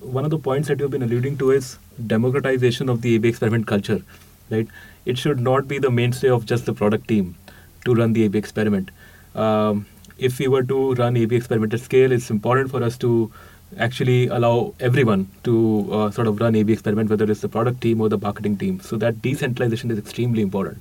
One of the points that you've been alluding to is democratization of the A/B experiment culture, right? It should not be the mainstay of just the product team to run the A/B experiment. Um, if we were to run A/B experiment at scale, it's important for us to actually allow everyone to uh, sort of run A/B experiment, whether it's the product team or the marketing team. So that decentralization is extremely important.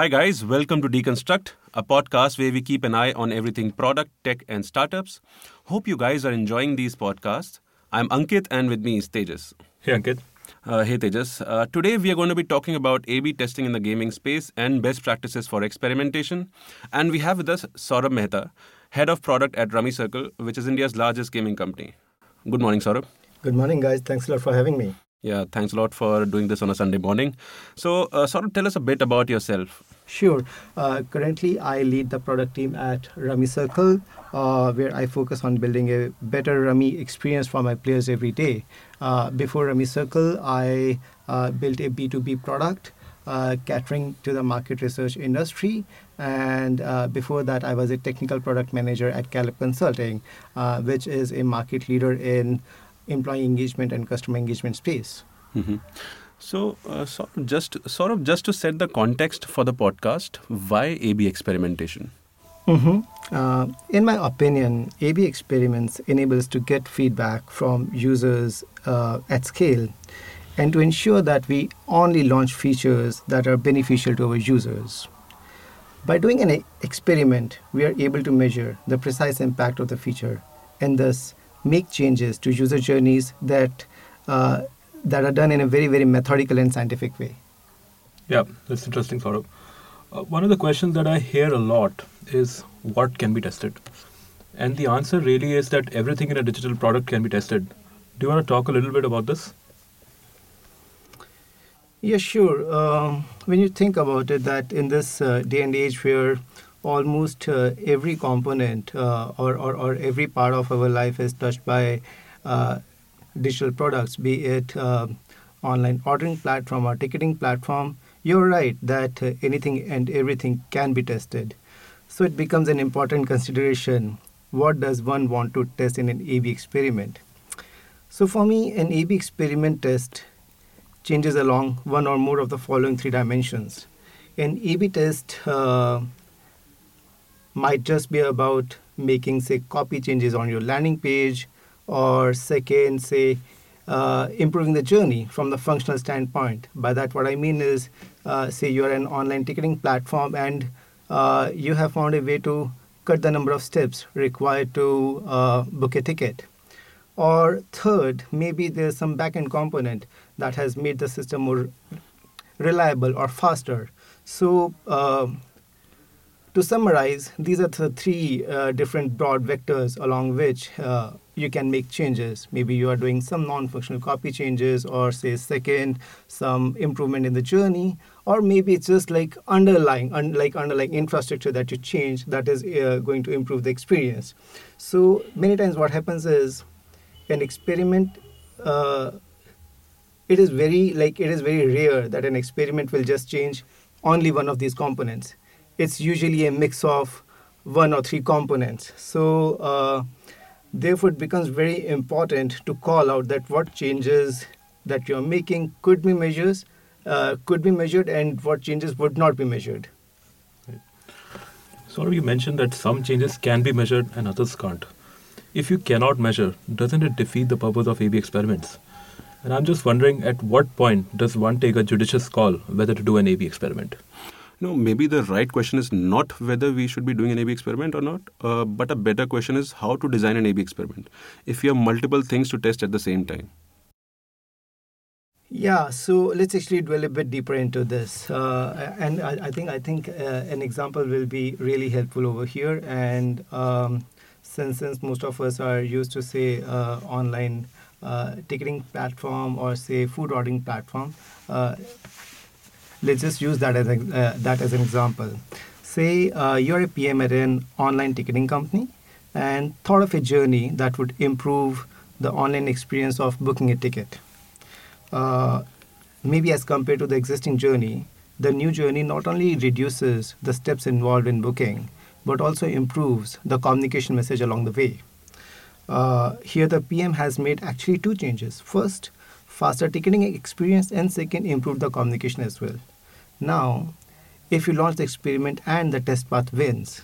Hi, guys. Welcome to Deconstruct, a podcast where we keep an eye on everything product, tech, and startups. Hope you guys are enjoying these podcasts. I'm Ankit, and with me is Tejas. Hey, Ankit. Uh, hey, Tejas. Uh, today we are going to be talking about A B testing in the gaming space and best practices for experimentation. And we have with us Saurabh Mehta, head of product at Rummy Circle, which is India's largest gaming company. Good morning, Saurabh. Good morning, guys. Thanks a lot for having me. Yeah, thanks a lot for doing this on a Sunday morning. So, uh, sort of tell us a bit about yourself. Sure. Uh, currently, I lead the product team at Rummy Circle, uh, where I focus on building a better Rummy experience for my players every day. Uh, before Rummy Circle, I uh, built a B2B product. Uh, catering to the market research industry. And uh, before that, I was a technical product manager at Gallup Consulting, which is a market leader in employee engagement and customer engagement space. Mm-hmm. So, uh, sort of just sort of just to set the context for the podcast, why A/B experimentation? Mm-hmm. Uh, in my opinion, A/B experiments enable us to get feedback from users uh, at scale, and to ensure that we only launch features that are beneficial to our users. By doing an experiment, we are able to measure the precise impact of the feature, and thus make changes to user journeys that uh, that are done in a very very methodical and scientific way. Yeah, that's interesting, Saurabh. Uh, one of the questions that I hear a lot is what can be tested, and the answer really is that everything in a digital product can be tested. Do you want to talk a little bit about this? Yeah, sure. Um, when you think about it, that in this uh, day and age where almost uh, every component uh, or, or, or, every part of our life is touched by uh, digital products, be it uh, online ordering platform or ticketing platform, you're right that uh, anything and everything can be tested. So it becomes an important consideration. What does one want to test in an A/B experiment? So for me, an A/B experiment test changes along one or more of the following three dimensions. An A/B test uh, might just be about making, say, copy changes on your landing page, or second, say, uh, improving the journey from the functional standpoint. By that, what I mean is, uh, say, you're an online ticketing platform and uh, you have found a way to cut the number of steps required to uh, book a ticket. Or third, maybe there's some backend component that has made the system more reliable or faster. So uh, to summarize, these are the three uh, different broad vectors along which uh, you can make changes. Maybe you are doing some non-functional copy changes, or say second, some improvement in the journey, or maybe it's just like underlying, un- like underlying infrastructure that you change that is uh, going to improve the experience. So many times, what happens is an experiment. Uh, it is very like it is very rare that an experiment will just change only one of these components it's usually a mix of one or three components. So, uh, therefore, it becomes very important to call out that what changes that you're making could be measures, uh, could be measured, and what changes would not be measured. So, you mentioned that some changes can be measured and others can't. If you cannot measure, doesn't it defeat the purpose of A/B experiments? And I'm just wondering, at what point does one take a judicious call whether to do an A/B experiment? No, maybe the right question is not whether we should be doing an A/B experiment or not, uh, but a better question is how to design an A/B experiment. If you have multiple things to test at the same time. Yeah, so let's actually dwell a bit deeper into this, uh, and I, I, think I think uh, an example will be really helpful over here. And um, since since most of us are used to say uh, online uh, ticketing platform or say food ordering platform, uh, let's just use that as a, uh, that as an example. Say uh, you're a PM at an online ticketing company and thought of a journey that would improve the online experience of booking a ticket. Uh, maybe as compared to the existing journey, the new journey not only reduces the steps involved in booking, but also improves the communication message along the way. Uh, here, the PM has made actually two changes. First, faster ticketing experience, and second, improve the communication as well. Now, if you launch the experiment and the test path wins,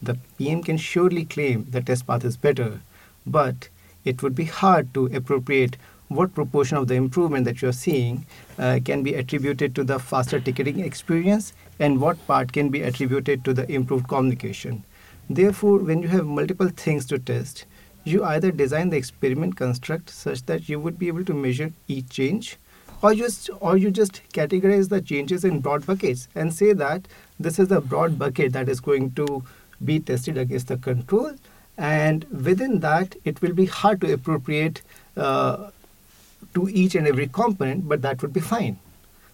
the PM can surely claim the test path is better, but it would be hard to appropriate what proportion of the improvement that you're seeing uh, can be attributed to the faster ticketing experience and what part can be attributed to the improved communication. Therefore, when you have multiple things to test, you either design the experiment construct such that you would be able to measure each change or just or you just categorize the changes in broad buckets and say that this is the broad bucket that is going to be tested against the control and within that it will be hard to appropriate uh, to each and every component, but that would be fine.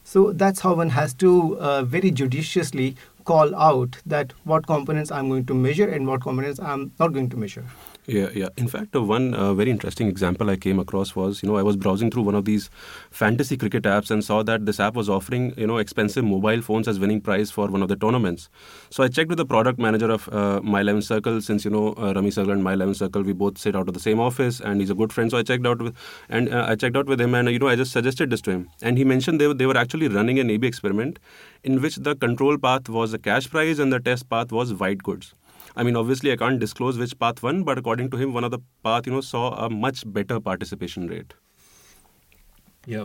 So that's how one has to uh, very judiciously call out that what components I'm going to measure and what components I'm not going to measure. Yeah, yeah. In fact, uh, one uh, very interesting example I came across was, you know, I was browsing through one of these fantasy cricket apps and saw that this app was offering, you know, expensive mobile phones as winning prize for one of the tournaments. So I checked with the product manager of uh, My 11 Circle, since you know uh, Rummy Circle and My 11 Circle, we both sit out of the same office, and he's a good friend. So I checked out with, and uh, I checked out with him, and you know, I just suggested this to him, and he mentioned they were, they were actually running an A/B experiment, in which the control path was a cash prize and the test path was white goods. I mean, obviously, I can't disclose which path won, but according to him, one of the path, you know, saw a much better participation rate. Yeah.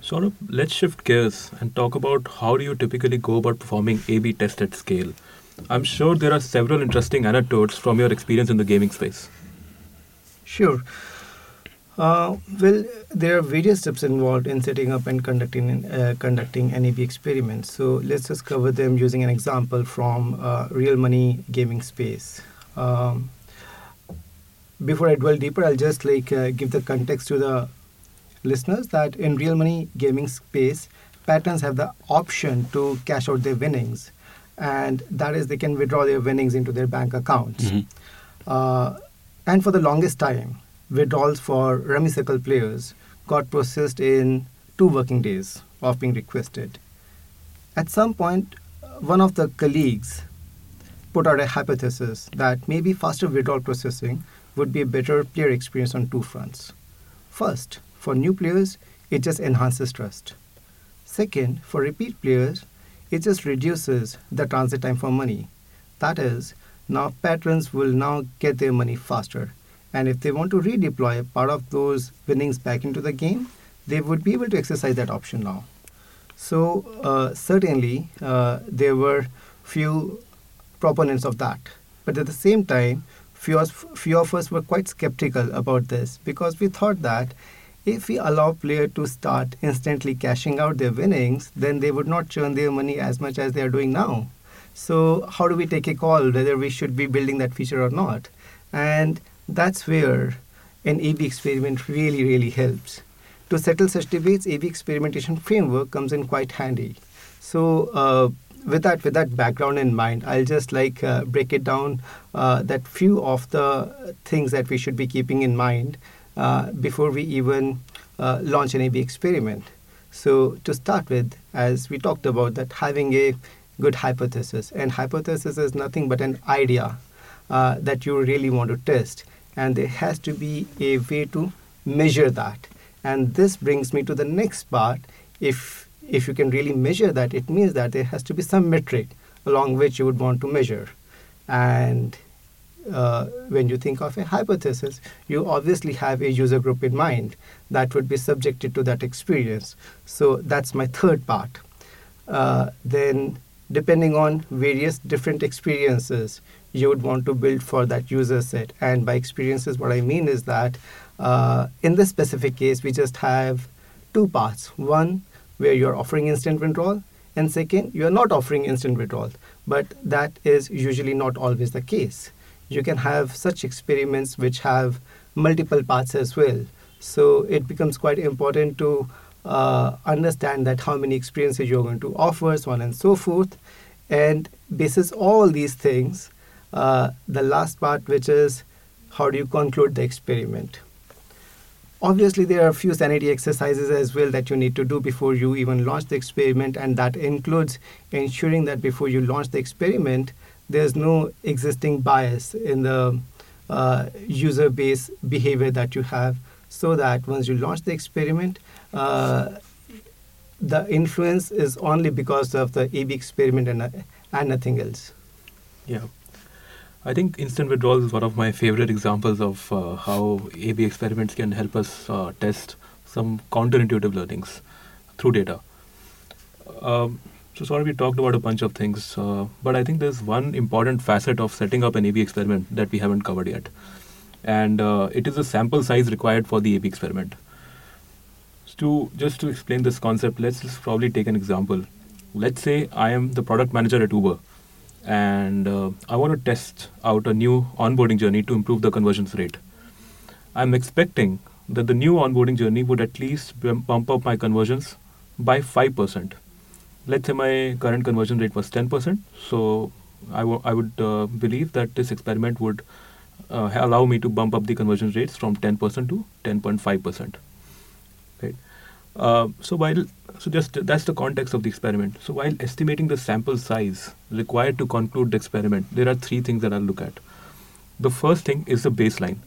So let's shift gears and talk about how do you typically go about performing A/B tests at scale. I'm sure there are several interesting anecdotes from your experience in the gaming space. Sure. Uh, well, there are various steps involved in setting up and conducting uh, conducting an A/B experiments. So let's just cover them using an example from uh, real money gaming space. Um, before I dwell deeper, I'll just like uh, give the context to the listeners that in real money gaming space, patrons have the option to cash out their winnings, and that is they can withdraw their winnings into their bank accounts. Mm-hmm. Uh, and for the longest time, withdrawals for Circle players got processed in two working days of being requested. At some point, one of the colleagues put out a hypothesis that maybe faster withdrawal processing would be a better player experience on two fronts. First, for new players, it just enhances trust. Second, for repeat players, it just reduces the transit time for money. That is, now patrons will now get their money faster and if they want to redeploy part of those winnings back into the game, they would be able to exercise that option now. So uh, certainly uh, there were few proponents of that, but at the same time, few of, few of us were quite skeptical about this because we thought that if we allow player to start instantly cashing out their winnings, then they would not churn their money as much as they are doing now. So how do we take a call whether we should be building that feature or not? And that's where an A-B experiment really, really helps. To settle such debates, A-B experimentation framework comes in quite handy. So uh, with that with that background in mind, I'll just like uh, break it down uh, that few of the things that we should be keeping in mind uh, before we even uh, launch an A/B experiment. So to start with, as we talked about, that having a good hypothesis, and hypothesis is nothing but an idea uh, that you really want to test and there has to be a way to measure that and this brings me to the next part if if you can really measure that it means that there has to be some metric along which you would want to measure and uh, when you think of a hypothesis, you obviously have a user group in mind that would be subjected to that experience. So that's my third part. Uh, then, depending on various different experiences, you would want to build for that user set. And by experiences, what I mean is that uh, in this specific case, we just have two parts. One, where you're offering instant withdrawal, and second, you're not offering instant withdrawal. But that is usually not always the case. You can have such experiments which have multiple parts as well. So it becomes quite important to uh, understand that how many experiences you're going to offer, so on and so forth. And basis all these things, uh, the last part, which is how do you conclude the experiment. obviously, there are a few sanity exercises as well that you need to do before you even launch the experiment, and that includes ensuring that before you launch the experiment, there's no existing bias in the uh, user base behavior that you have, so that once you launch the experiment, uh, the influence is only because of the A/B experiment and, uh, and nothing else. Yeah. I think instant withdrawal is one of my favorite examples of uh, how A/B experiments can help us uh, test some counterintuitive learnings through data. Um, so Saurabh we talked about a bunch of things, uh, but I think there's one important facet of setting up an A/B experiment that we haven't covered yet, and uh, it is the sample size required for the A/B experiment. So to just to explain this concept, let's probably take an example. Let's say I am the product manager at Uber and uh, I want to test out a new onboarding journey to improve the conversions rate. I'm expecting that the new onboarding journey would at least bump up my conversions by 5%. Let's say my current conversion rate was 10%, so I, w- I would uh, believe that this experiment would uh, allow me to bump up the conversion rates from 10% to 10.5%. Uh, so while so just that's the context of the experiment. So while estimating the sample size required to conclude the experiment, there are three things that I'll look at. The first thing is the baseline.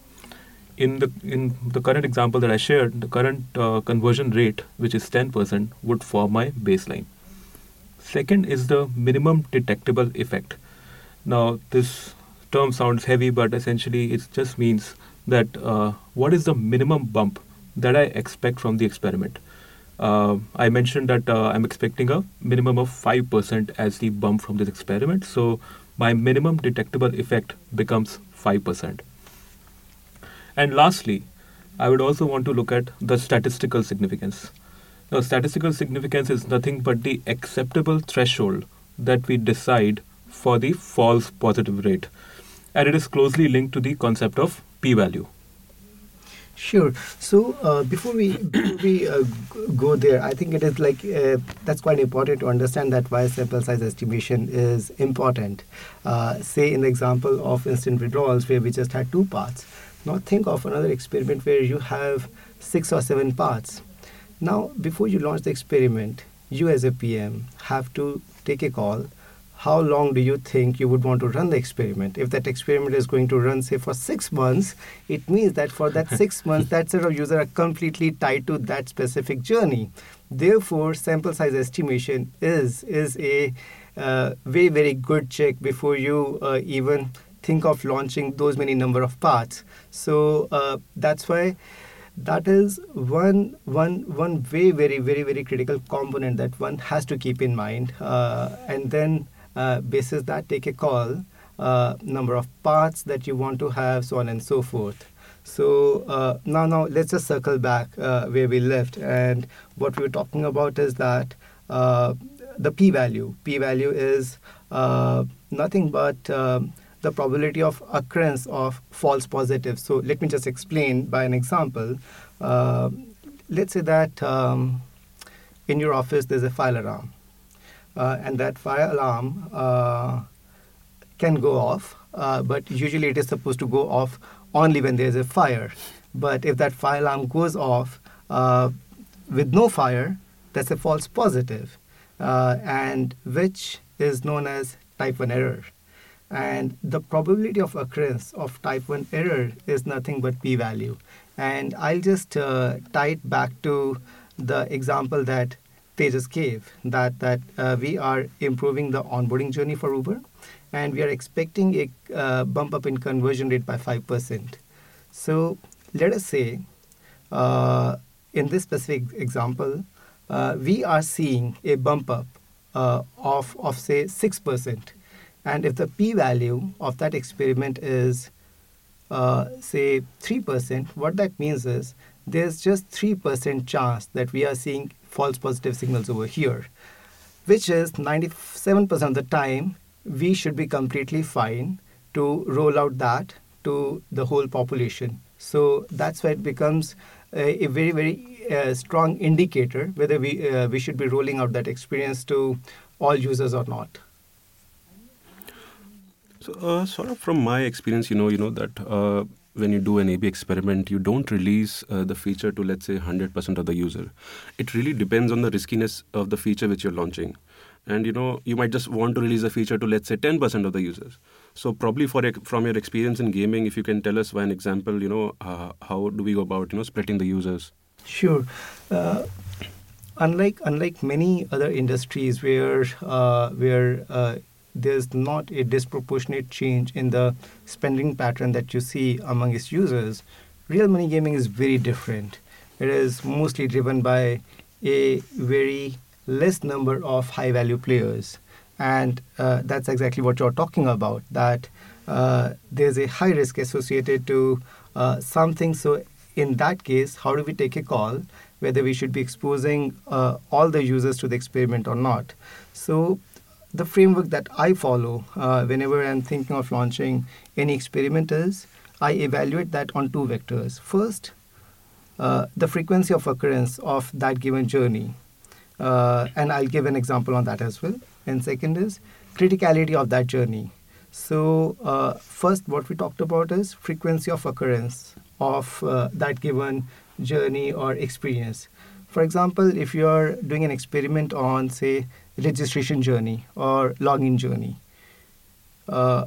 In the in the current example that I shared, the current uh, conversion rate, which is 10%, would form my baseline. Second is the minimum detectable effect. Now this term sounds heavy, but essentially it just means that uh, what is the minimum bump that I expect from the experiment uh, I mentioned that uh, I'm expecting a minimum of 5% as the bump from this experiment. So my minimum detectable effect becomes 5%. And lastly, I would also want to look at the statistical significance. Now, statistical significance is nothing but the acceptable threshold that we decide for the false positive rate. And it is closely linked to the concept of p value. Sure. So uh, before we before we uh, go there, I think it is like uh, that's quite important to understand that why sample size estimation is important. Uh, say in the example of instant withdrawals where we just had two parts. Now think of another experiment where you have six or seven parts. Now before you launch the experiment, you as a PM have to take a call how long do you think you would want to run the experiment? If that experiment is going to run, say, for six months, it means that for that six months, that set of users are completely tied to that specific journey. Therefore, sample size estimation is is a uh, very very good check before you uh, even think of launching those many number of parts. So uh, that's why that is one one one very very very very critical component that one has to keep in mind uh, and then uh, basis that take a call, uh, number of parts that you want to have, so on and so forth. So uh, now, now let's just circle back uh, where we left, and what we were talking about is that uh, the p-value. P-value is uh, nothing but um, the probability of occurrence of false positives. So let me just explain by an example. let's say that um, in your office there's a fire alarm uh, and that fire alarm uh, can go off, uh, but usually it is supposed to go off only when there is a fire. But if that fire alarm goes off with no fire, that's a false positive, and which is known as type 1 error. And the probability of occurrence of type 1 error is nothing but p value. And I'll just uh, tie it back to the example that Tejas gave that that uh, we are improving the onboarding journey for Uber, and we are expecting a uh, bump up in conversion rate by five percent. So let us say, uh, in this specific example, uh, we are seeing a bump up uh, of of say six percent, and if the p-value of that experiment is uh, say 3%, what that means is there's just 3% chance that we are seeing false positive signals over here, which is 97% of the time we should be completely fine to roll out that to the whole population. So that's why it becomes a, a very, very uh, strong indicator whether we, uh, we should be rolling out that experience to all users or not. So, uh, sort of from my experience, you know, you know that uh, when you do an A/B experiment, you don't release uh, the feature to let's say 100% of the user. It really depends on the riskiness of the feature which you're launching, and you know you might just want to release a feature to let's say 10% of the users. So probably for from your experience in gaming, if you can tell us one example, you know uh, how do we go about you know splitting the users? Sure. Uh, unlike unlike many other industries where uh, where uh, there's not a disproportionate change in the spending pattern that you see among its users, real money gaming is very different. It is mostly driven by a very less number of high value players. And uh, that's exactly what you're talking about, that uh, there's a high risk associated to uh, something. So, in that case, how do we take a call whether we should be exposing uh, all the users to the experiment or not? So, the framework that I follow uh, whenever I'm thinking of launching any experiment is I evaluate that on two vectors. First, uh, the frequency of occurrence of that given journey. Uh, and I'll give an example on that as well. And second is criticality of that journey. So, uh, first, what we talked about is frequency of occurrence of uh, that given journey or experience. For example, if you're doing an experiment on, say, registration journey or login journey. Uh,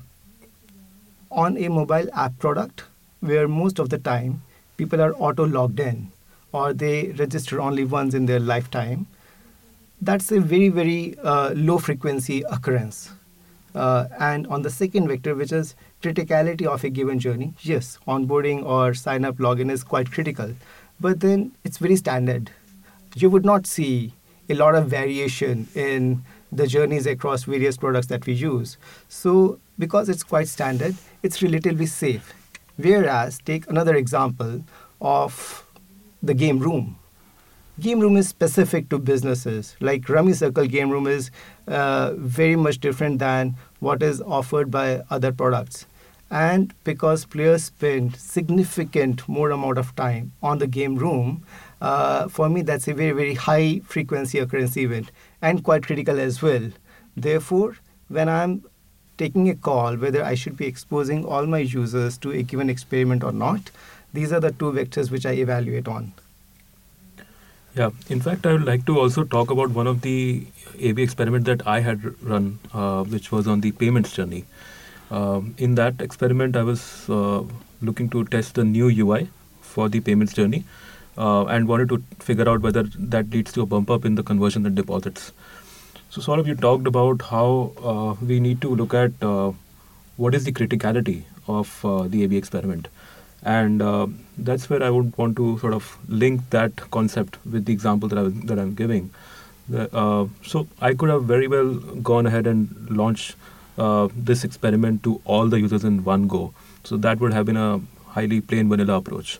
on a mobile app product, where most of the time people are auto logged in or they register only once in their lifetime, that's a very, very uh, low frequency occurrence. Uh, and on the second vector, which is criticality of a given journey, yes, onboarding or sign up login is quite critical, but then it's very standard. You would not see a lot of variation in the journeys across various products that we use. So, because it's quite standard, it's relatively safe. Whereas, take another example of the game room. Game room is specific to businesses. Like Rummy Circle Game Room is uh, very much different than what is offered by other products. And because players spend significant more amount of time on the game room, uh, for me, that's a very, very high frequency occurrence event and quite critical as well. Therefore, when I'm taking a call whether I should be exposing all my users to a given experiment or not, these are the two vectors which I evaluate on. Yeah, in fact, I would like to also talk about one of the A/B experiment that I had run, uh, which was on the payments journey. Um, in that experiment, I was uh, looking to test the new UI for the payments journey, uh, and wanted to figure out whether that leads to a bump up in the conversion and deposits. So, sort of, you talked about how uh, we need to look at uh, what is the criticality of uh, the A/B experiment, and uh, that's where I would want to sort of link that concept with the example that I that I'm giving. So, I could have very well gone ahead and launched this experiment to all the users in one go. So that would have been a highly plain vanilla approach.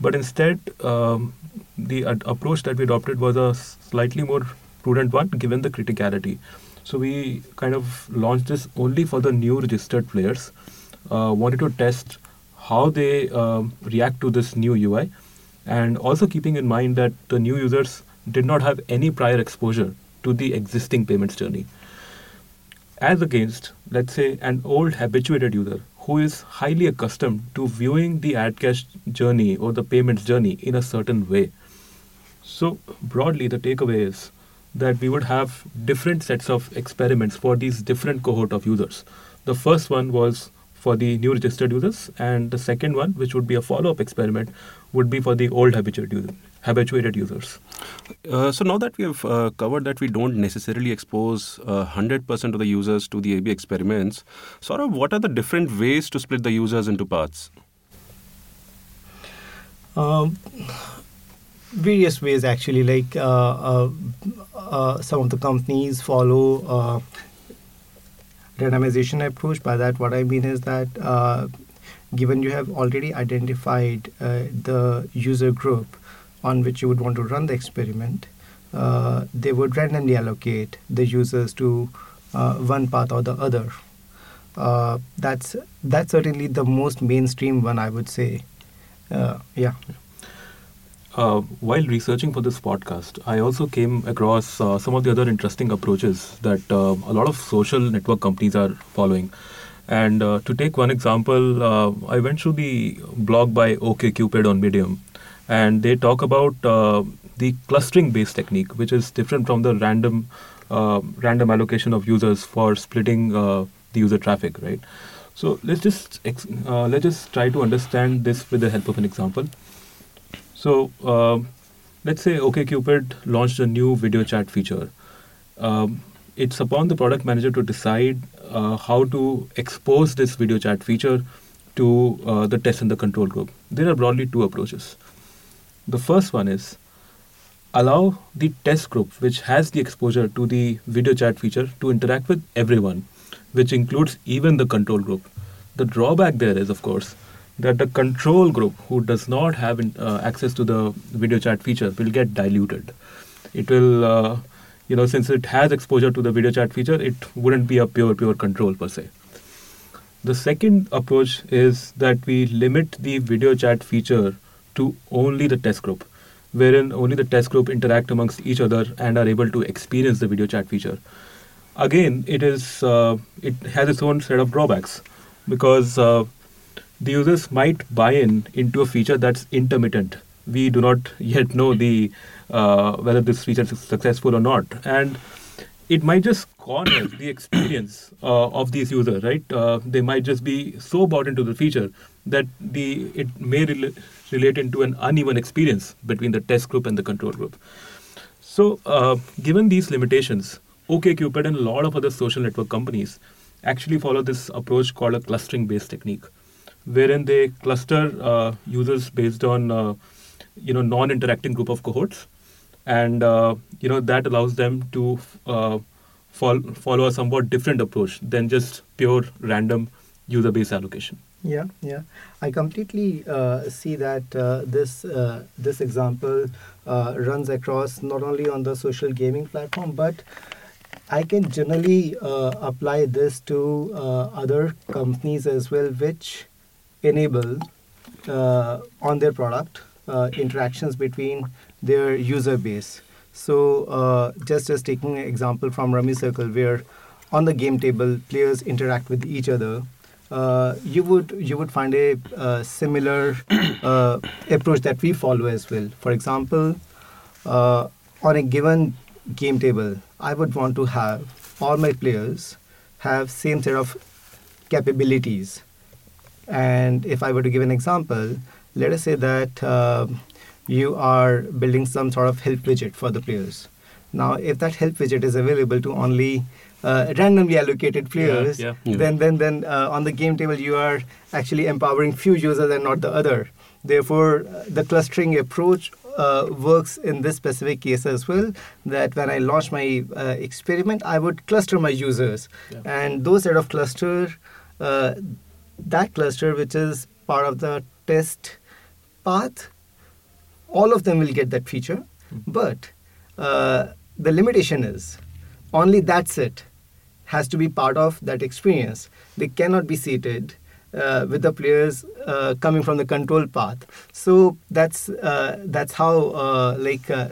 But instead, um, the ad- approach that we adopted was a slightly more prudent one given the criticality. So we kind of launched this only for the new registered players. Uh, wanted to test how they um, react to this new UI, and also keeping in mind that the new users did not have any prior exposure to the existing payments journey. As against, let's say, an old habituated user who is highly accustomed to viewing the add cash journey or the payments journey in a certain way. So, broadly, the takeaway is that we would have different sets of experiments for these different cohort of users. The first one was for the new registered users, and the second one, which would be a follow up experiment, would be for the old habituated users habituated users. Uh, so now that we have uh, covered that we don't necessarily expose uh, 100% of the users to the A/B experiments, sort of what are the different ways to split the users into parts? Um, various ways actually. Like uh, uh, uh, some of the companies follow randomization approach. By that, what I mean is that given you have already identified the user group on which you would want to run the experiment, uh, they would randomly allocate the users to uh, one path or the other. Uh, that's that's certainly the most mainstream one, I would say. Uh, yeah. Uh, while researching for this podcast, I also came across uh, some of the other interesting approaches that a lot of social network companies are following. And uh, to take one example, uh, I went through the blog by OKCupid on Medium, and they talk about uh, the clustering-based technique, which is different from the random uh, random allocation of users for splitting uh, the user traffic, right? So let's just let's just try to understand this with the help of an example. So let's say OKCupid launched a new video chat feature. Um, it's upon the product manager to decide uh, how to expose this video chat feature to uh, the test and the control group. There are broadly two approaches. The first one is allow the test group, which has the exposure to the video chat feature, to interact with everyone, which includes even the control group. The drawback there is, of course, that the control group who does not have uh, access to the video chat feature will get diluted. It will, uh, you know, since it has exposure to the video chat feature, it wouldn't be a pure, pure control per se. The second approach is that we limit the video chat feature to only the test group wherein only the test group interact amongst each other and are able to experience the video chat feature. Again, it is uh, it has its own set of drawbacks because uh, the users might buy in into a feature that's intermittent. We do not yet know the uh, whether this feature is successful or not, and it might just corner the experience uh, of these users. Right? Uh, they might just be so bought into the feature that the it may re- relate into an uneven experience between the test group and the control group. So, uh, given these limitations, OKCupid and a lot of other social network companies actually follow this approach called a clustering-based technique, wherein they cluster uh, users based on uh, you know non-interacting group of cohorts, and uh, you know that allows them to uh, fol- follow a somewhat different approach than just pure random user-based allocation. Yeah, yeah. I completely uh, see that uh, this uh, this example uh, runs across not only on the social gaming platform, but I can generally uh, apply this to uh, other companies as well, which enable on their product interactions between their user base. So, just as taking an example from Rummy Circle, where on the game table players interact with each other uh, you would you would find a uh, similar uh, approach that we follow as well. For example, uh, on a given game table, I would want to have all my players have same set of capabilities. And if I were to give an example, let us say that uh, you are building some sort of help widget for the players. Now, if that help widget is available to only uh, randomly allocated players, yeah, yeah. then then then uh, on the game table you are actually empowering few users and not the other. Therefore, uh, the clustering approach uh, works in this specific case as well. That when I launch my uh, experiment, I would cluster my users, Yeah. and those set of cluster, uh, that cluster which is part of the test path, all of them will get that feature, but uh, the limitation is only that's set has to be part of that experience. They cannot be seated uh, with the players uh, coming from the control path. So that's uh, that's how uh, like uh,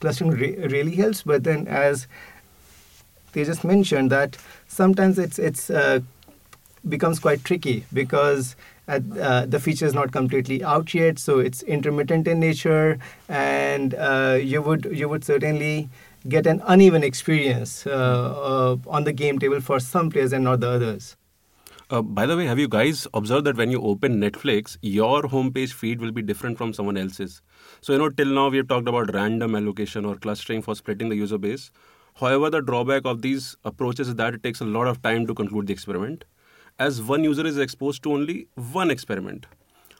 clustering re- really helps. But then, as they just mentioned, that sometimes it's it's uh, becomes quite tricky because at, uh, the feature is not completely out yet, so it's intermittent in nature, and uh, you would you would certainly get an uneven experience uh, uh, on the game table for some players and not the others. Uh, by the way, have you guys observed that when you open Netflix, your homepage feed will be different from someone else's? So, you know, till now we have talked about random allocation or clustering for splitting the user base. However, the drawback of these approaches is that it takes a lot of time to conclude the experiment, as one user is exposed to only one experiment.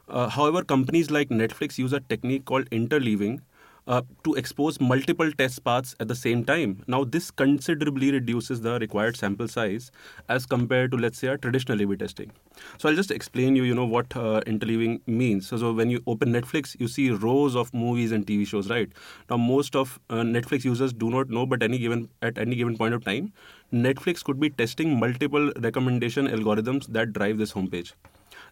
Uh, however, companies like Netflix use a technique called interleaving uh, to expose multiple test paths at the same time. Now, this considerably reduces the required sample size as compared to, let's say, a traditional A/B testing. So, I'll just explain you, you know, what uh, interleaving means. So, so, when you open Netflix, you see rows of movies and TV shows, right? Now, most of uh, Netflix users do not know, but any given at any given point of time, Netflix could be testing multiple recommendation algorithms that drive this homepage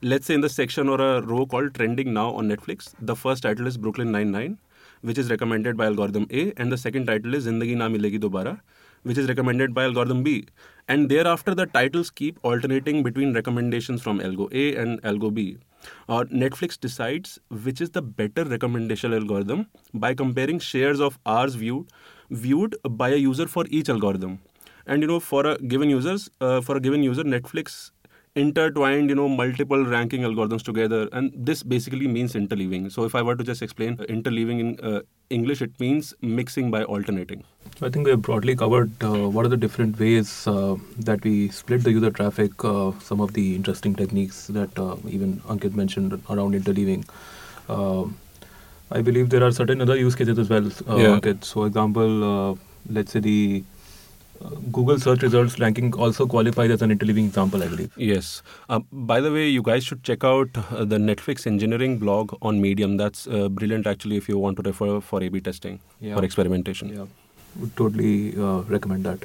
let's say in the section or a row called trending now on netflix the first title is brooklyn 99 which is recommended by algorithm a and the second title is zindagi na milegi dobara which is recommended by algorithm B. And thereafter, the titles keep alternating between recommendations from algo A and algo B. Uh, Netflix decides which is the better recommendation algorithm by comparing shares of hours viewed viewed by a user for each algorithm. And you know, for a given users, uh, for a given user, Netflix intertwined you know multiple ranking algorithms together and this basically means interleaving. So if i were to just explain interleaving in uh, english it means mixing by alternating. So i think we have broadly covered uh, what are the different ways uh, that we split the user traffic uh, some of the interesting techniques that uh, even ankit mentioned around interleaving. Uh, i believe there are certain other use cases as well yeah. ankit. So example let's say the Google search results ranking also qualifies as an interleaving example, I believe. Yes. Uh, by the way, you guys should check out uh, the Netflix engineering blog on Medium. That's uh, brilliant, actually, if you want to refer for A/B testing yeah. for experimentation. Yeah, would totally uh, recommend that.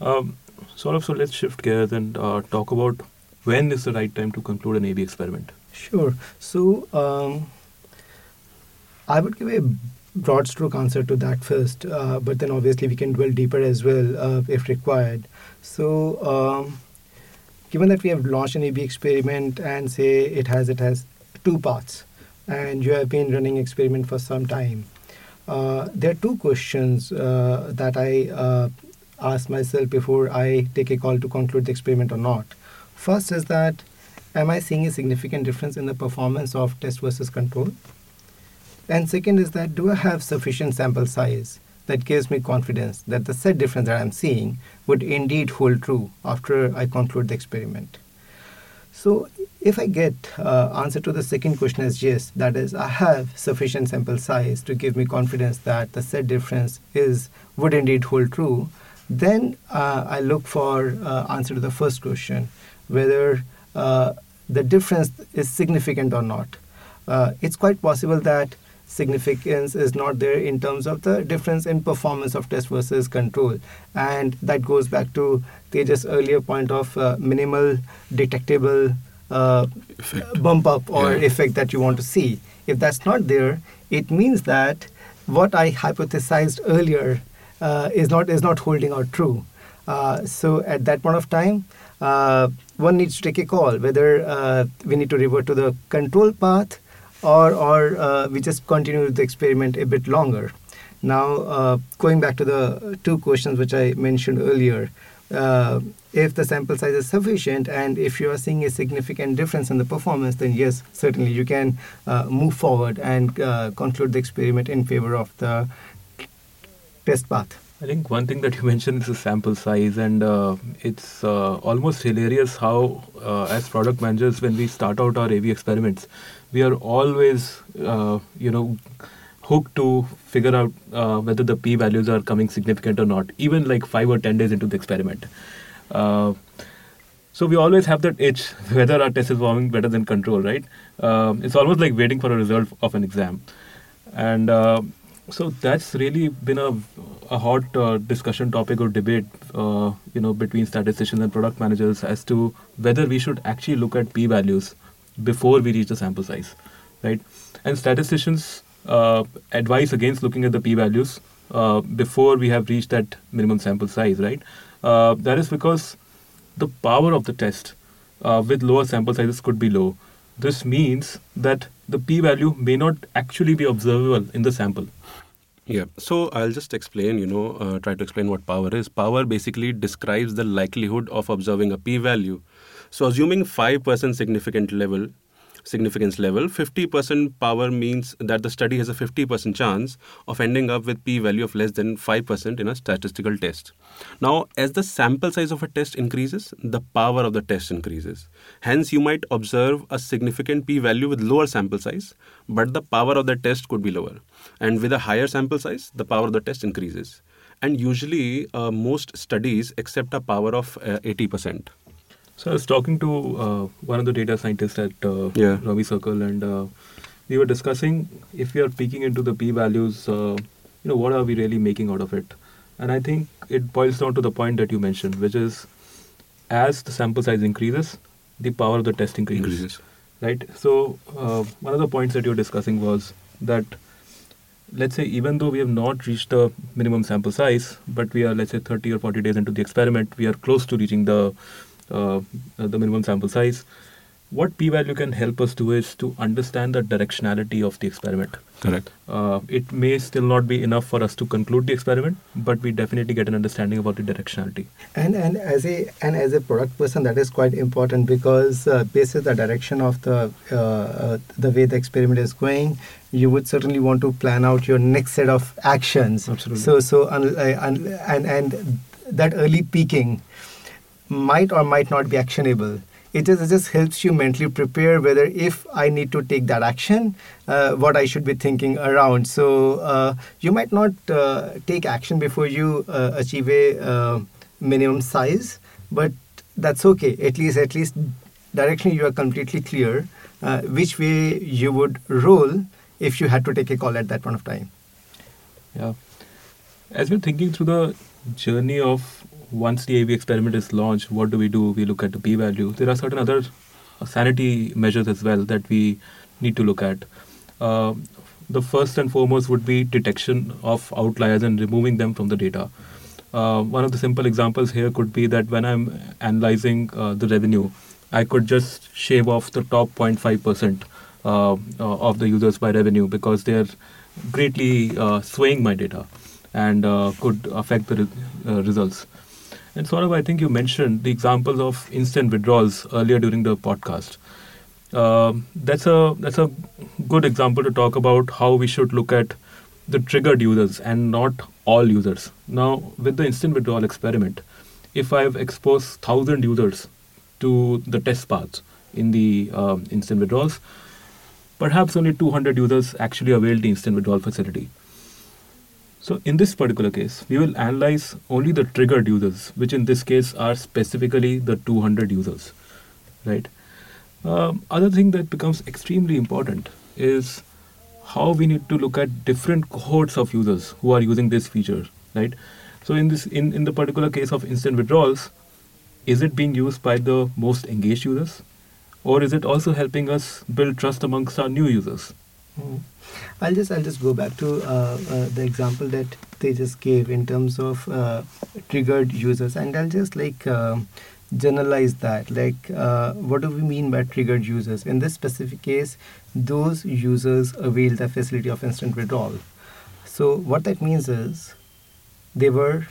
Um, sort of. So let's shift gears and uh, talk about when is the right time to conclude an A/B experiment. Sure. So um, I would give a broad stroke answer to that first, uh, but then obviously we can dwell deeper as well uh, if required. So, um, given that we have launched an A/B experiment and say it has it has two parts, and you have been running experiment for some time, uh, there are two questions uh, that I uh, ask myself before I take a call to conclude the experiment or not. First is that, am I seeing a significant difference in the performance of test versus control? And second is that do I have sufficient sample size that gives me confidence that the set difference that I'm seeing would indeed hold true after I conclude the experiment. So if I get uh, answer to the second question as yes, that is I have sufficient sample size to give me confidence that the set difference is would indeed hold true, then uh, I look for uh, answer to the first question, whether uh, the difference is significant or not. Uh, it's quite possible that significance is not there in terms of the difference in performance of test versus control. And that goes back to Tejas' earlier point of uh, minimal detectable uh, bump up or yeah. effect that you want to see. If that's not there, it means that what I hypothesized earlier uh, is not is not holding out true. Uh, so at that point of time, uh, one needs to take a call whether uh, we need to revert to the control path or or uh, we just continue the experiment a bit longer. Now, uh, going back to the two questions which I mentioned earlier, uh, if the sample size is sufficient and if you are seeing a significant difference in the performance, then yes, certainly you can uh, move forward and uh, conclude the experiment in favor of the test path. I think one thing that you mentioned is the sample size, and uh, it's uh, almost hilarious how, uh, as product managers, when we start out our A/B experiments, we are always, uh, you know, hooked to figure out uh, whether the p values are coming significant or not, even like five or ten days into the experiment. Uh, so we always have that itch whether our test is performing better than control, right? Um, it's almost like waiting for a result of an exam, and uh, so that's really been a, a hot uh, discussion topic or debate, uh, you know, between statisticians and product managers as to whether we should actually look at p values before we reach the sample size, right? And statisticians uh, advise against looking at the p-values uh, before we have reached that minimum sample size, right? Uh, that is because the power of the test uh, with lower sample sizes could be low. This means that the p-value may not actually be observable in the sample. Yeah, so I'll just explain, you know, uh, try to explain what power is. Power basically describes the likelihood of observing a p value so assuming 5% significant level, significance level, 50% power means that the study has a 50% chance of ending up with p-value of less than 5% in a statistical test. Now, as the sample size of a test increases, the power of the test increases. Hence, you might observe a significant p-value with lower sample size, but the power of the test could be lower. And with a higher sample size, the power of the test increases. And usually, uh, most studies accept a power of uh, 80%. So I was talking to uh, one of the data scientists at uh, yeah. Rummy Circle, and uh, we were discussing if we are peeking into the p values, uh, you know, what are we really making out of it? And I think it boils down to the point that you mentioned, which is as the sample size increases, the power of the test increases. increases. Right. So uh, one of the points that you were discussing was that let's say even though we have not reached the minimum sample size, but we are let's say 30 or 40 days into the experiment, we are close to reaching the the minimum sample size. What p-value can help us do is to understand the directionality of the experiment. Correct. Uh, it may still not be enough for us to conclude the experiment, but we definitely get an understanding about the directionality. And and as a and as a product person, that is quite important because uh, based on the direction of the uh, uh, the way the experiment is going, you would certainly want to plan out your next set of actions. Absolutely. So so un, uh, and and that early peeking might or might not be actionable. It just, it just helps you mentally prepare whether if I need to take that action, uh, what I should be thinking around. So uh, you might not uh, take action before you uh, achieve a uh, minimum size, but that's okay. At least at least directionally you are completely clear uh, which way you would roll if you had to take a call at that point of time. Yeah. As we're thinking through the journey of once the AB experiment is launched, what do we do? We look at the p value. There are certain other uh, sanity measures as well that we need to look at. Uh, the first and foremost would be detection of outliers and removing them from the data. Uh, one of the simple examples here could be that when I'm analyzing uh, the revenue, I could just shave off the top 0.5% uh, uh, of the users by revenue because they're greatly swaying my data and could affect the re- results. And of, I think you mentioned the examples of instant withdrawals earlier during the podcast. Um that's a that's a good example to talk about how we should look at the triggered users and not all users. Now, with the instant withdrawal experiment, if I've exposed thousand users to the test paths in the um, instant withdrawals, perhaps only 200 users actually availed the instant withdrawal facility. So in this particular case, we will analyze only the triggered users, which in this case are specifically the 200 users, right? Um, other thing that becomes extremely important is how we need to look at different cohorts of users who are using this feature, right? So in this, in, in the particular case of instant withdrawals, is it being used by the most engaged users, or is it also helping us build trust amongst our new users? Mm. I'll just I'll just go back to uh, uh, the example that they just gave in terms of uh, triggered users, and I'll just like um generalize that. Like, uh, what do we mean by triggered users? In this specific case, those users avail the facility of instant withdrawal. So what that means is they were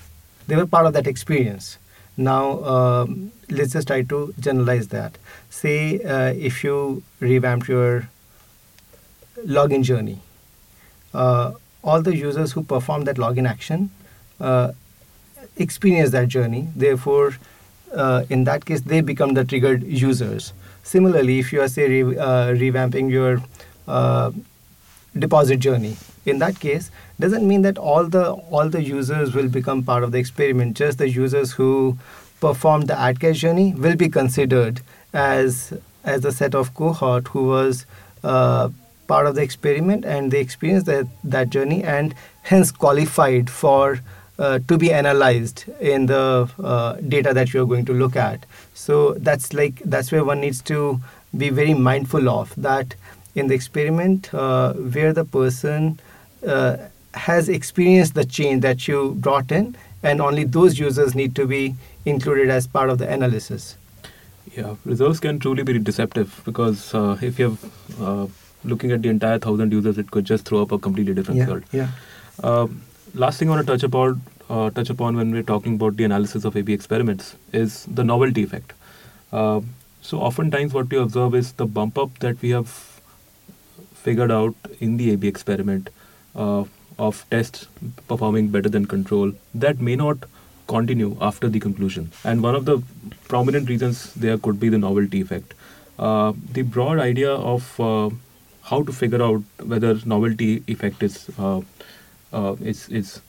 they were part of that experience. Now um, let's just try to generalize that. Say uh, if you revamped your login journey. Uh, all the users who perform that login action uh, experience that journey. Therefore, uh, in that case, they become the triggered users. Similarly, if you are say re- uh, revamping your uh, deposit journey, in that case, doesn't mean that all the all the users will become part of the experiment. Just the users who performed the add cash journey will be considered as as a set of cohort who was uh, part of the experiment and they experienced that, that journey and hence qualified for uh, to be analyzed in the uh, data that you're going to look at. So that's like that's where one needs to be very mindful of that in the experiment uh, where the person uh, has experienced the change that you brought in and only those users need to be included as part of the analysis. Yeah, results can truly be deceptive because uh, if you have uh, looking at the entire thousand users, it could just throw up a completely different yeah result. yeah Um, last thing I want to touch about uh, touch upon when we're talking about the analysis of A/B experiments is the novelty effect. Uh, so oftentimes, what we observe is the bump up that we have figured out in the A/B experiment uh, of tests performing better than control that may not continue after the conclusion. And one of the prominent reasons there could be the novelty effect. Uh, the broad idea of uh, how to figure out whether novelty effect is uh, uh, is is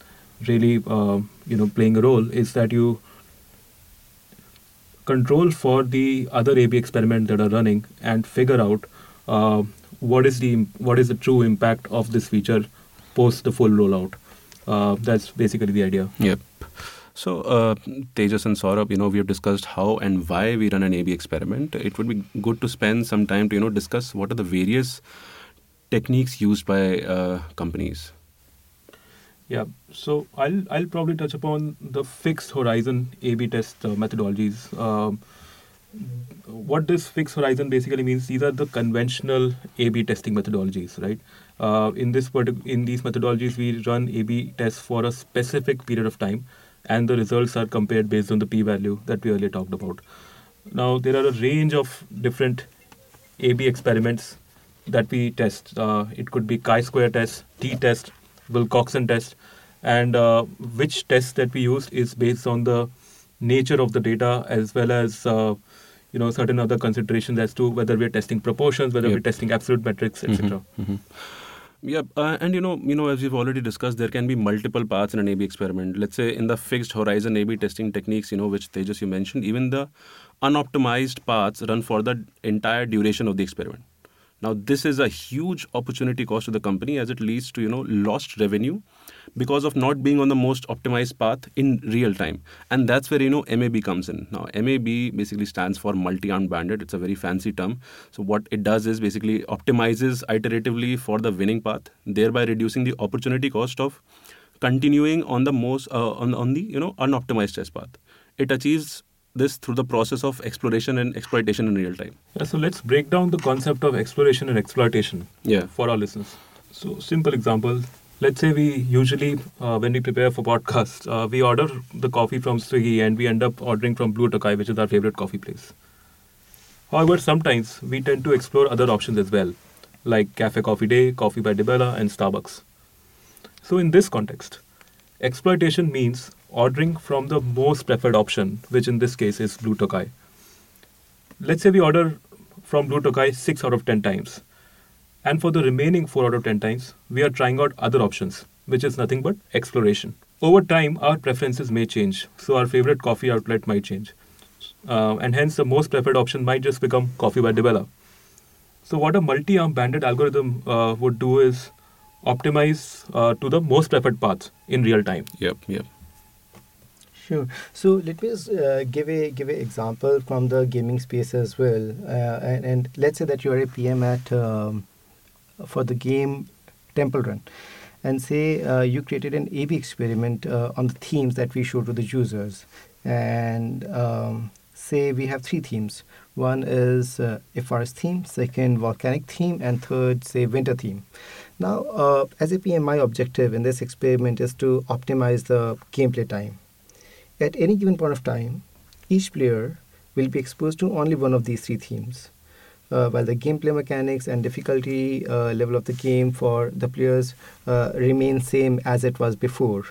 really uh, you know playing a role is that you control for the other A/B experiment that are running and figure out uh, what is the what is the true impact of this feature post the full rollout. Uh, that's basically the idea. Yep. So, uh, Tejas and Saurabh, you know, we have discussed how and why we run an A/B experiment. It would be good to spend some time to, you know, discuss what are the various techniques used by uh, companies. Yeah, so I'll I'll probably touch upon the fixed horizon A/B test uh, methodologies. Um, what this fixed horizon basically means these are the conventional A/B testing methodologies, right? Uh, in this partic- in these methodologies, we run A/B tests for a specific period of time, and the results are compared based on the p-value that we earlier talked about. Now there are a range of different A/B experiments that we test. Uh, it could be chi-square test, t-test, Wilcoxon test, and uh, which test that we use is based on the nature of the data as well as uh, you know certain other considerations as to whether we're testing proportions, whether Yep. we're testing absolute metrics, etc. Mhm. Yeah, uh, and you know, you know, as we've already discussed, there can be multiple paths in an A/B experiment. Let's say in the fixed horizon A/B testing techniques, you know, which Tejas you mentioned, even the unoptimized paths run for the entire duration of the experiment. Now, this is a huge opportunity cost to the company as it leads to you know lost revenue because of not being on the most optimized path in real time, and that's where you know MAB comes in. Now, MAB basically stands for multi-armed bandit. It's a very fancy term. So what it does is basically optimizes iteratively for the winning path, thereby reducing the opportunity cost of continuing on the most uh, on on the you know unoptimized test path. It achieves this through the process of exploration and exploitation in real time. Yeah, so let's break down the concept of exploration and exploitation Yeah. for our listeners. So, simple example. Let's say we usually, uh, when we prepare for podcasts, uh, we order the coffee from Swiggy and we end up ordering from Blue Tokai, which is our favorite coffee place. However, sometimes we tend to explore other options as well, like Cafe Coffee Day, Coffee by Di Bella, and Starbucks. So, in this context, exploitation means ordering from the most preferred option, which in this case is Blue Tokai. Let's say we order from Blue Tokai 6 out of 10 times. And for the remaining 4 out of 10 times, we are trying out other options, which is nothing but exploration. Over time, our preferences may change, so our favorite coffee outlet might change. Uh, and hence, the most preferred option might just become Coffee by Di Bella. So, what a multi arm bandit algorithm uh, would do is optimize uh, to the most preferred paths in real time. Yep. Yep. Sure. So let me just, uh, give a give an example from the gaming space as well. Uh, and, and let's say that you are a PM at um, for the game Temple Run, and say uh, you created an A/B experiment uh, on the themes that we show to the users, and um, say we have three themes. One is uh, a forest theme, second volcanic theme, and third say winter theme. Now, uh, as a PM, my objective in this experiment is to optimize the gameplay time. At any given point of time, each player will be exposed to only one of these three themes. Uh, while the gameplay mechanics and difficulty uh, level of the game for the players uh, remain same as it was before.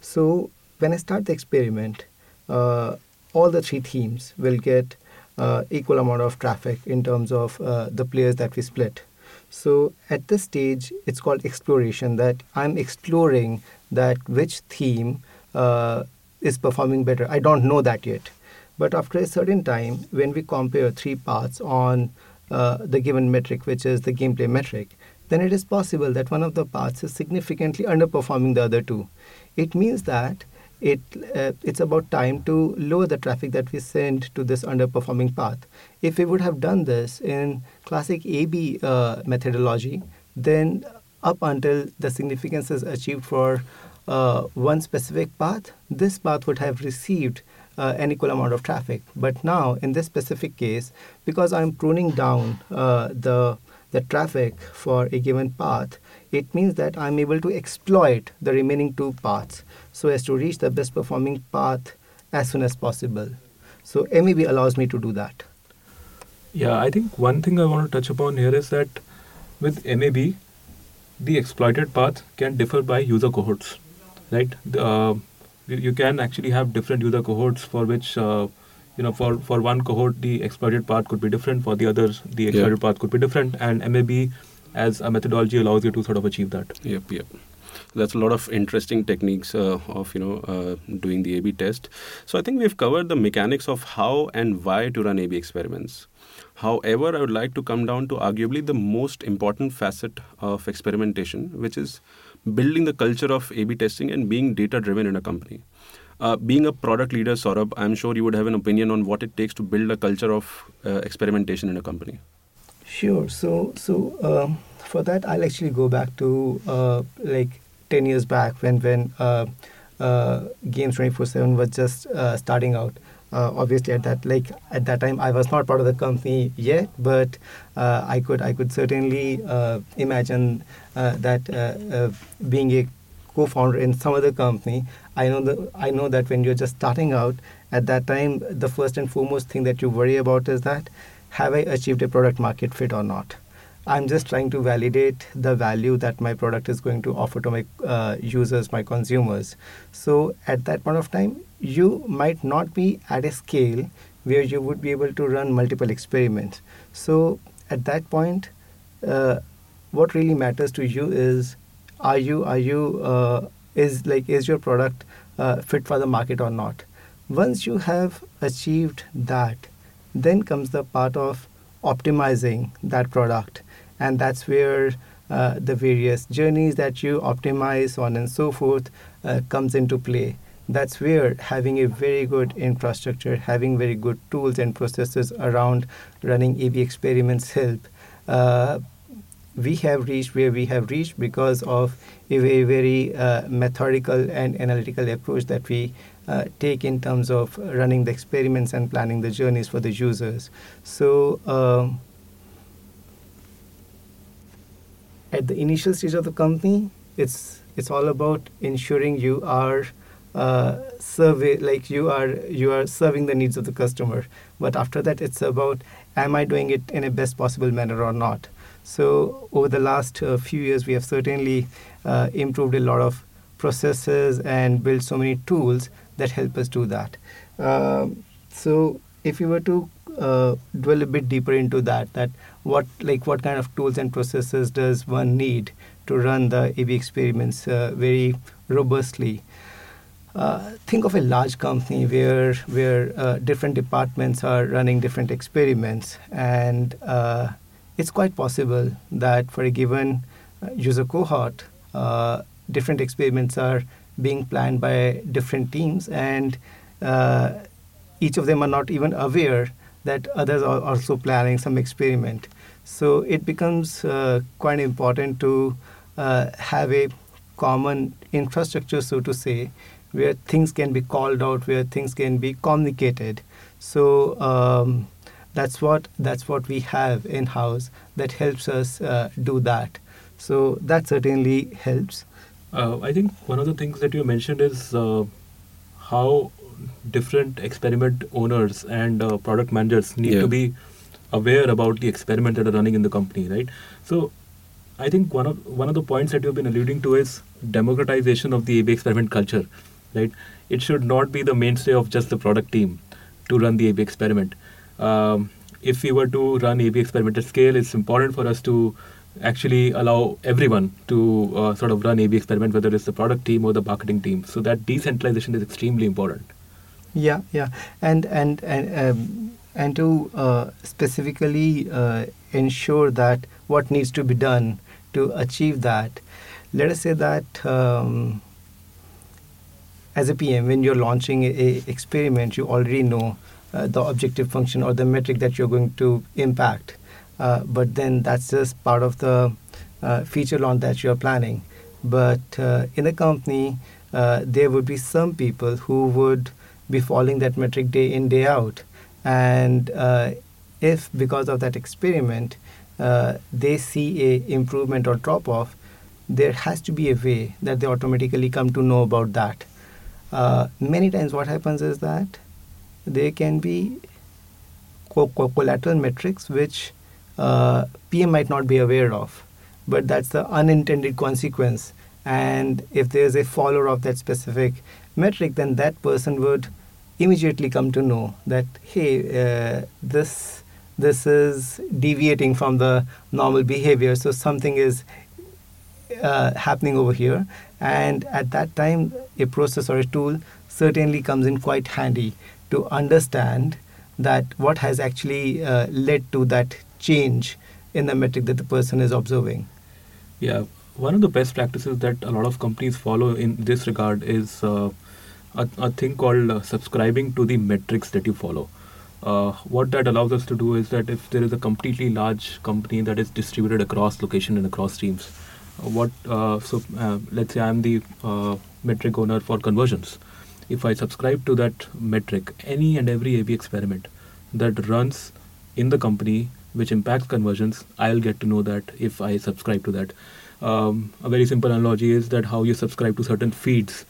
So when I start the experiment, uh, all the three themes will get uh, equal amount of traffic in terms of uh, the players that we split. So at this stage, it's called exploration. That I'm exploring that which theme uh, is performing better. I don't know that yet, but after a certain time, when we compare three paths on uh, the given metric, which is the gameplay metric, then it is possible that one of the paths is significantly underperforming the other two. It means that it uh, it's about time to lower the traffic that we send to this underperforming path. If we would have done this in classic A/B uh, methodology, then up until the significance is achieved for uh, one specific path, this path would have received uh, an equal amount of traffic. But now, in this specific case, because I'm pruning down uh, the the traffic for a given path, it means that I'm able to exploit the remaining two paths so as to reach the best performing path as soon as possible. So MAB allows me to do that. Yeah, I think one thing I want to touch upon here is that with MAB, the exploited path can differ by user cohorts, right? The, uh, you, can actually have different user cohorts for which, uh, you know, for, for one cohort, the exploited path could be different, for the others, the exploited path could be different, and MAB as a methodology allows you to sort of achieve that. Yep, yep. That's a lot of interesting techniques uh, of you know uh, doing the A/B test. So I think we've covered the mechanics of how and why to run A/B experiments. However, I would like to come down to arguably the most important facet of experimentation, which is building the culture of A/B testing and being data-driven in a company. Uh, being a product leader, Saurabh, I'm sure you would have an opinion on what it takes to build a culture of uh, experimentation in a company. Sure. So, so um, for that, I'll actually go back to uh, like 10 years back when when uh, uh, Games 24/7 was just uh, starting out. Uh, obviously, at that like at that time, I was not part of the company yet, but uh, I could I could certainly uh, imagine that being a co-founder in some other company, I know that I know that when you're just starting out, at that time, the first and foremost thing that you worry about is that have I achieved a product market fit or not? I'm just trying to validate the value that my product is going to offer to my uh, users, my consumers. So at that point of time, you might not be at a scale where you would be able to run multiple experiments. So at that point, uh, what really matters to you is are you are you uh, is like is your product uh, fit for the market or not? Once you have achieved that, then comes the part of optimizing that product and that's where uh, the various journeys that you optimize on and so forth uh, comes into play that's where having a very good infrastructure having very good tools and processes around running ab experiments help uh, we have reached where we have reached because of a very, very uh, methodical and analytical approach that we uh, take in terms of running the experiments and planning the journeys for the users. So, um, at the initial stage of the company, it's it's all about ensuring you are uh, survey like you are you are serving the needs of the customer. But after that, it's about am I doing it in a best possible manner or not. So over the last uh, few years, we have certainly uh, improved a lot of processes and built so many tools that help us do that. Um, so if you were to uh, dwell a bit deeper into that, that what like what kind of tools and processes does one need to run the AB experiments uh, very robustly? Uh, think of a large company where where uh, different departments are running different experiments, and uh, it's quite possible that for a given uh, user cohort, different experiments are being planned by different teams, and each of them are not even aware that others are also planning some experiment. So it becomes uh, quite important to uh, have a common infrastructure, so to say, where things can be called out, where things can be communicated. So um, that's what that's what we have in house that helps us uh, do that. So that certainly helps. Uh, I think one of the things that you mentioned is uh, how different experiment owners and uh, product managers need yeah. to be aware about the experiment that are running in the company, right? So, I think one of one of the points that you've been alluding to is democratization of the AB experiment culture, right? It should not be the mainstay of just the product team to run the AB experiment. Um, if we were to run AB experiment at scale, it's important for us to actually allow everyone to uh, sort of run AB experiment, whether it's the product team or the marketing team. So that decentralization is extremely important. Yeah, yeah, and and and um, and to uh, specifically uh, ensure that what needs to be done to achieve that. Let us say that um, as a PM, when you're launching a, a experiment, you already know uh, the objective function or the metric that you're going to impact. Uh, but then that's just part of the uh, feature launch that you're planning. But uh, in a company, there would be some people who would be following that metric day in, day out. And uh, if because of that experiment, uh, they see a improvement or drop off, there has to be a way that they automatically come to know about that. Uh, many times, what happens is that there can be co- co- collateral metrics which uh, PM might not be aware of, but that's the unintended consequence. And if there's a follower of that specific metric, then that person would immediately come to know that hey uh, this this is deviating from the normal behavior. So something is uh, happening over here. And at that time a process or a tool certainly comes in quite handy to understand that what has actually uh, led to that change in the metric that the person is observing. Yeah. One of the best practices that a lot of companies follow in this regard is uh, a, thing called uh, subscribing to the metrics that you follow. Uh, what that allows us to do is that if there is a completely large company that is distributed across location and across teams, what uh, so uh, let's say I'm the uh, metric owner for conversions. If I subscribe to that metric, any and every A/B experiment that runs in the company which impacts conversions, I'll get to know that if I subscribe to that. Um, a very simple analogy is that how you subscribe to certain feeds uh,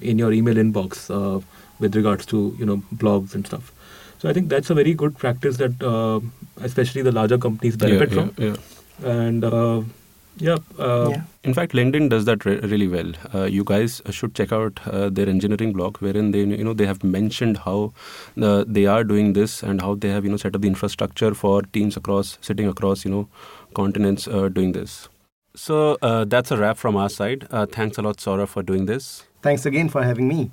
in your email inbox uh, with regards to you know blogs and stuff. So I think that's a very good practice that uh, especially the larger companies benefit yeah, from. yeah. And uh, yeah, uh, yeah. In fact, LinkedIn does that re- really well. Uh, you guys should check out uh, their engineering blog, wherein they, you know, they have mentioned how uh, they are doing this and how they have, you know, set up the infrastructure for teams across, sitting across, you know, continents uh, doing this. So uh, that's a wrap from our side. Uh, thanks a lot, Saurabh, for doing this, Thanks again for having me.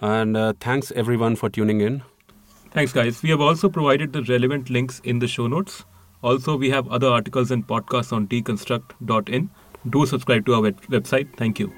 and uh, thanks everyone for tuning in. Thanks, guys. We have also provided the relevant links in the show notes. Also, we have other articles and podcasts on deconstruct.in. Do subscribe to our web- website. Thank you.